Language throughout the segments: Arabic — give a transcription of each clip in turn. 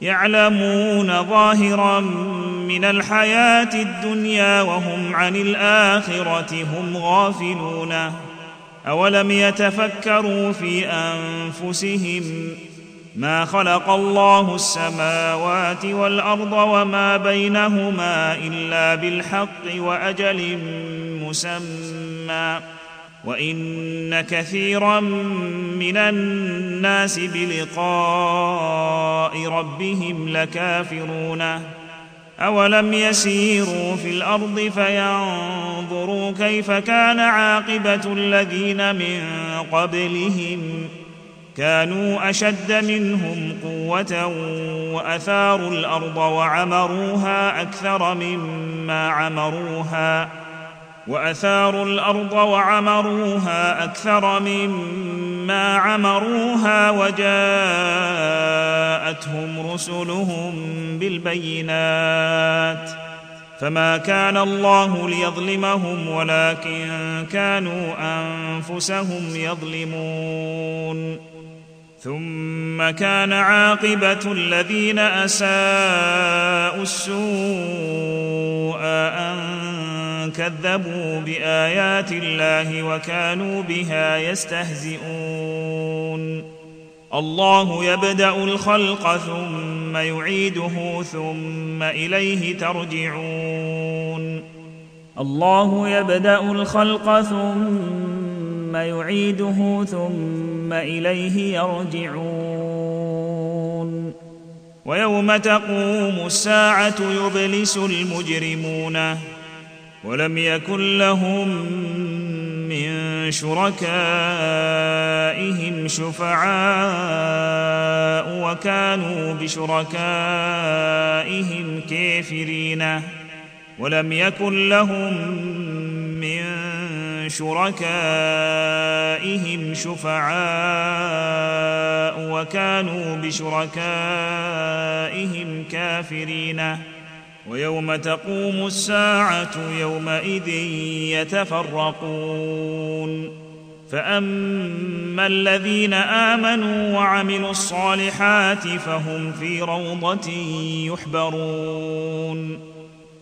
يعلمون ظاهرا من الحياة الدنيا وهم عن الآخرة هم غافلون. أولم يتفكروا في أنفسهم ما خلق الله السماوات والأرض وما بينهما إلا بالحق وأجل مسمى. وإن كثيرا من الناس بلقاء ربهم لكافرون. أولم يسيروا في الأرض فينظروا كيف كان عاقبة الذين من قبلهم. كانوا أشد منهم قوة وأثاروا الأرض وعمروها أكثر مما عمروها. وأثاروا الأرض وعمروها أكثر مما عمروها وجاءتهم رسلهم بالبينات فما كان الله ليظلمهم ولكن كانوا أنفسهم يظلمون ثم كان عاقبة الذين أساءوا السوء أن كذبوا بآيات الله وكانوا بها يستهزئون. الله يبدأ الخلق ثم يعيده ثم إليه ترجعون. الله يبدأ الخلق ثم يعيده ثم إليه يرجعون. ويوم تقوم الساعة يبلس المجرمون. ولم يكن لهم من شركائهم شفعاء وكانوا بشركائهم كافرين. ولم يكن لهم من شركائهم شفعاء وكانوا بشركائهم كافرين. ويوم تقوم الساعة يومئذ يتفرقون. فأما الذين آمنوا وعملوا الصالحات فهم في روضة يحبرون.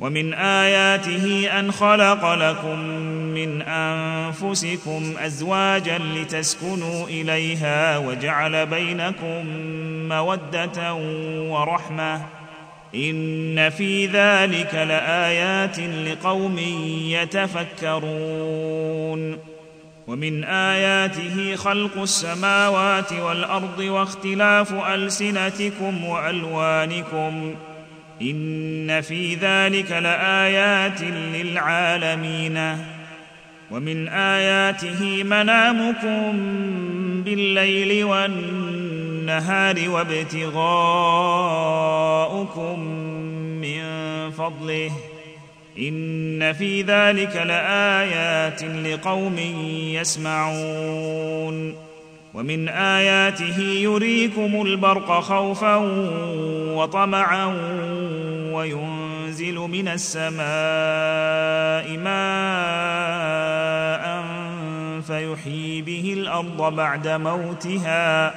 ومن آياته أن خلق لكم من أنفسكم أزواجا لتسكنوا إليها وجعل بينكم مودة ورحمة إن في ذلك لآيات لقوم يتفكرون ومن آياته خلق السماوات والأرض واختلاف ألسنتكم وألوانكم إن في ذلك لآيات للعالمين. ومن آياته منامكم بالليل والنهار وابتغاؤكم من فضله. إن في ذلك لآيات لقوم يسمعون. ومن آياته يريكم البرق خوفا وطمعا وينزل من السماء ماء فيحيي به الأرض بعد موتها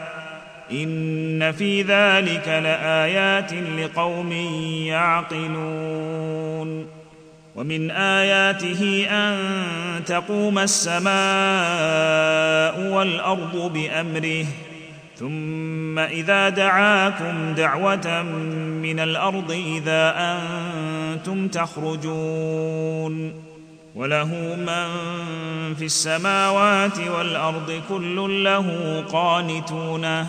إن في ذلك لآيات لقوم يعقلون ومن آياته أن تقوم السماء والأرض بأمره. ثم إذا دعاكم دعوة من الأرض إذا أنتم تخرجون. وله من في السماوات والأرض كل له قانتونه.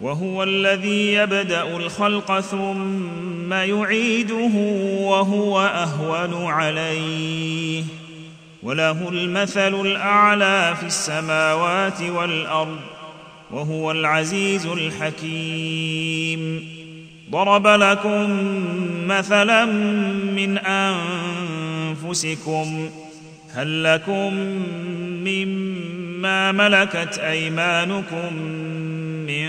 وهو الذي يبدأ الخلق ثم يعيده وهو أهون عليه. وله المثل الأعلى في السماوات والأرض وهو العزيز الحكيم. ضرب لكم مثلا من أنفسكم هل لكم مما ملكت أيمانكم من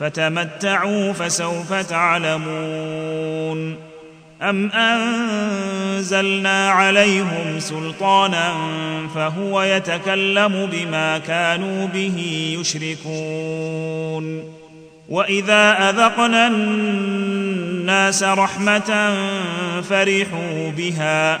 فتمتعوا فسوف تعلمون. أم أنزلنا عليهم سلطانا فهو يتكلم بما كانوا به يشركون. وإذا أذقنا الناس رحمة فرحوا بها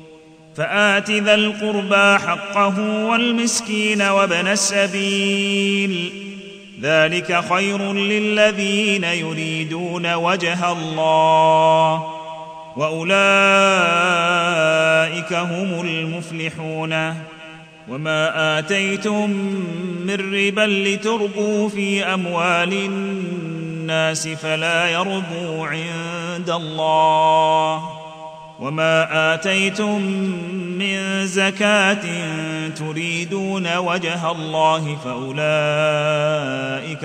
فآت ذا القربى حقه والمسكين وابن السبيل. ذلك خير للذين يريدون وجه الله. وأولئك هم المفلحون. وما آتيتم من ربا لتربوا في أموال الناس فلا يربو عند الله. وما اتيتم من زكاه تريدون وجه الله فاولئك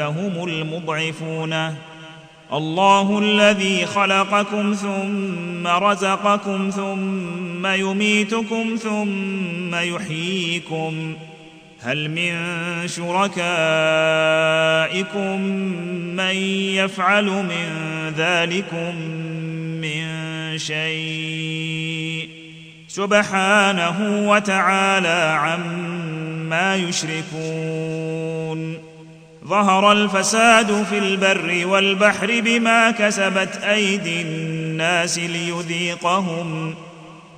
هم المضعفون الله الذي خلقكم ثم رزقكم ثم يميتكم ثم يحييكم هل من شركائكم من يفعل من ذلكم من شيء. سبحانه وتعالى عما يشركون. ظهر الفساد في البر والبحر بما كسبت أيدي الناس ليذيقهم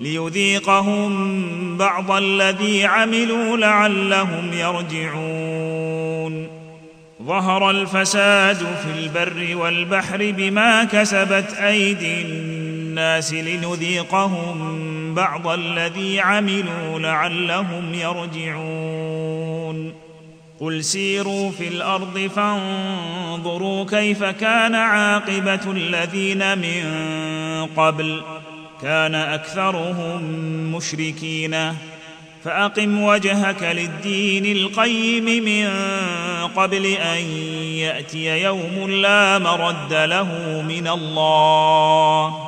ليذيقهم بعض الذي عملوا لعلهم يرجعون. ظهر الفساد في البر والبحر بما كسبت أيدي الناس لنذيقهم بعض الذي عملوا لعلهم يرجعون. قل سيروا في الأرض فانظروا كيف كان عاقبة الذين من قبل. كان أكثرهم مشركين. فأقم وجهك للدين القيم من قبل أن يأتي يوم لا مرد له من الله.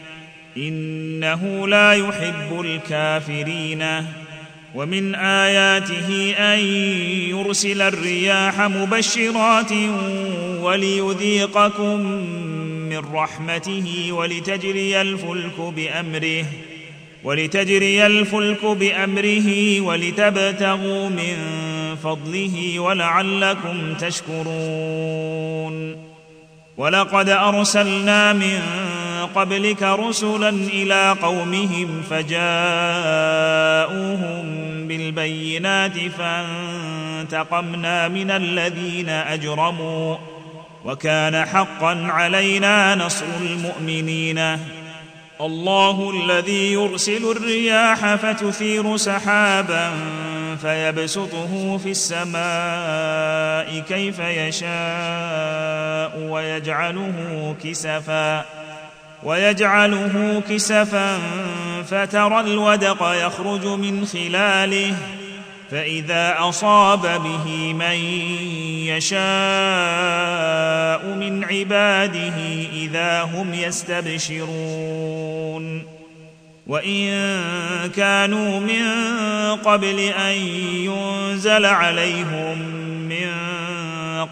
إنه لا يحب الكافرين. ومن آياته أن يرسل الرياح مبشرات وليذيقكم من رحمته ولتجري الفلك بأمره ولتجري الفلك بأمره ولتبتغوا من فضله ولعلكم تشكرون. ولقد أرسلنا من قبلك رسلا إلى قومهم فجاءوهم بالبينات فانتقمنا من الذين أجرموا وكان حقا علينا نصر المؤمنين. الله الذي يرسل الرياح فتثير سحابا فيبسطه في السماء كيف يشاء ويجعله كسفا. ويجعله كسفا فترى الودق يخرج من خلاله فإذا أصاب به من يشاء من عباده إذا هم يستبشرون. وإن كانوا من قبل أن ينزل عليهم من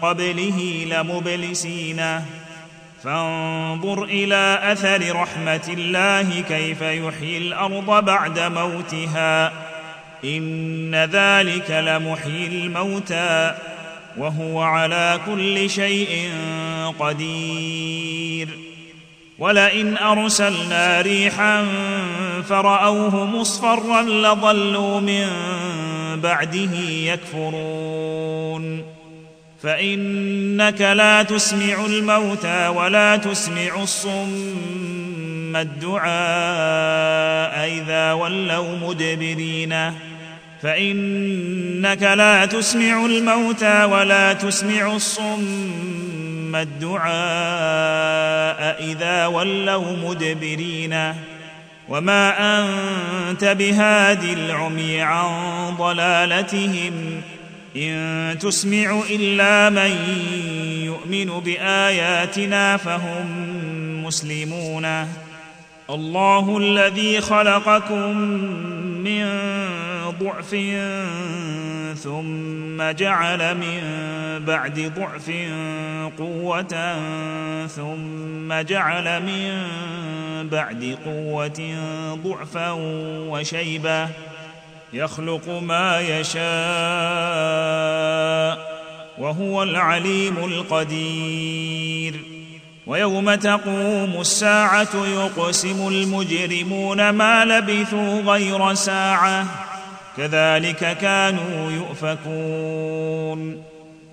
قبله لمبلسين فانظر إلى أثر رحمة الله كيف يحيي الأرض بعد موتها. إن ذلك لمحيي الموتى وهو على كل شيء قدير. ولئن أرسلنا ريحا فرأوه مصفرا لظلوا من بعده يكفرون. فإنك لا تسمع الموتى ولا تسمع الصم الدعاء إذا ولوا مدبرين. فإنك لا تسمع الموتى ولا تسمع الصم الدعاء إذا ولوا مدبرين. وما أنت بهاد العمي عن ضلالتهم إن تسمع إلا من يؤمن بآياتنا فهم مسلمون. الله الذي خلقكم من ضعف ثم جعل من بعد ضعف قوة ثم جعل من بعد قوة ضعفا وشيبة يخلق ما يشاء وهو العليم القدير. ويوم تقوم الساعة يقسم المجرمون ما لبثوا غير ساعة. كذلك كانوا يؤفكون.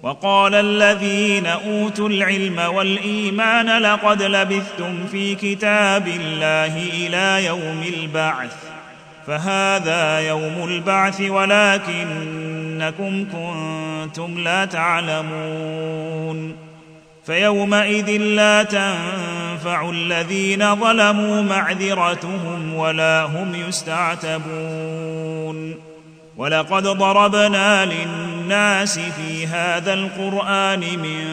وقال الذين أوتوا العلم والإيمان لقد لبثتم في كتاب الله إلى يوم البعث. فهذا يوم البعث ولكنكم كنتم لا تعلمون. فيومئذ لا تنفع الذين ظلموا معذرتهم ولا هم يستعتبون. ولقد ضربنا للناس في هذا القرآن من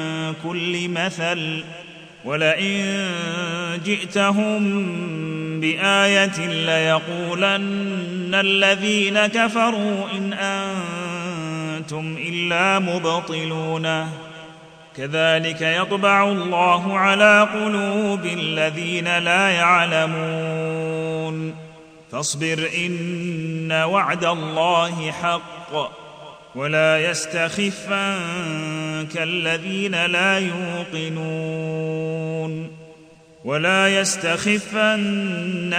كل مثل ولئن جئتهم بآية ليقولن الذين كفروا إن أنتم إلا مبطلون. كذلك يطبع الله على قلوب الذين لا يعلمون. فاصبر إن وعد الله حق. ولا يستخفنك الذين لا يوقنون ولا يستخفنك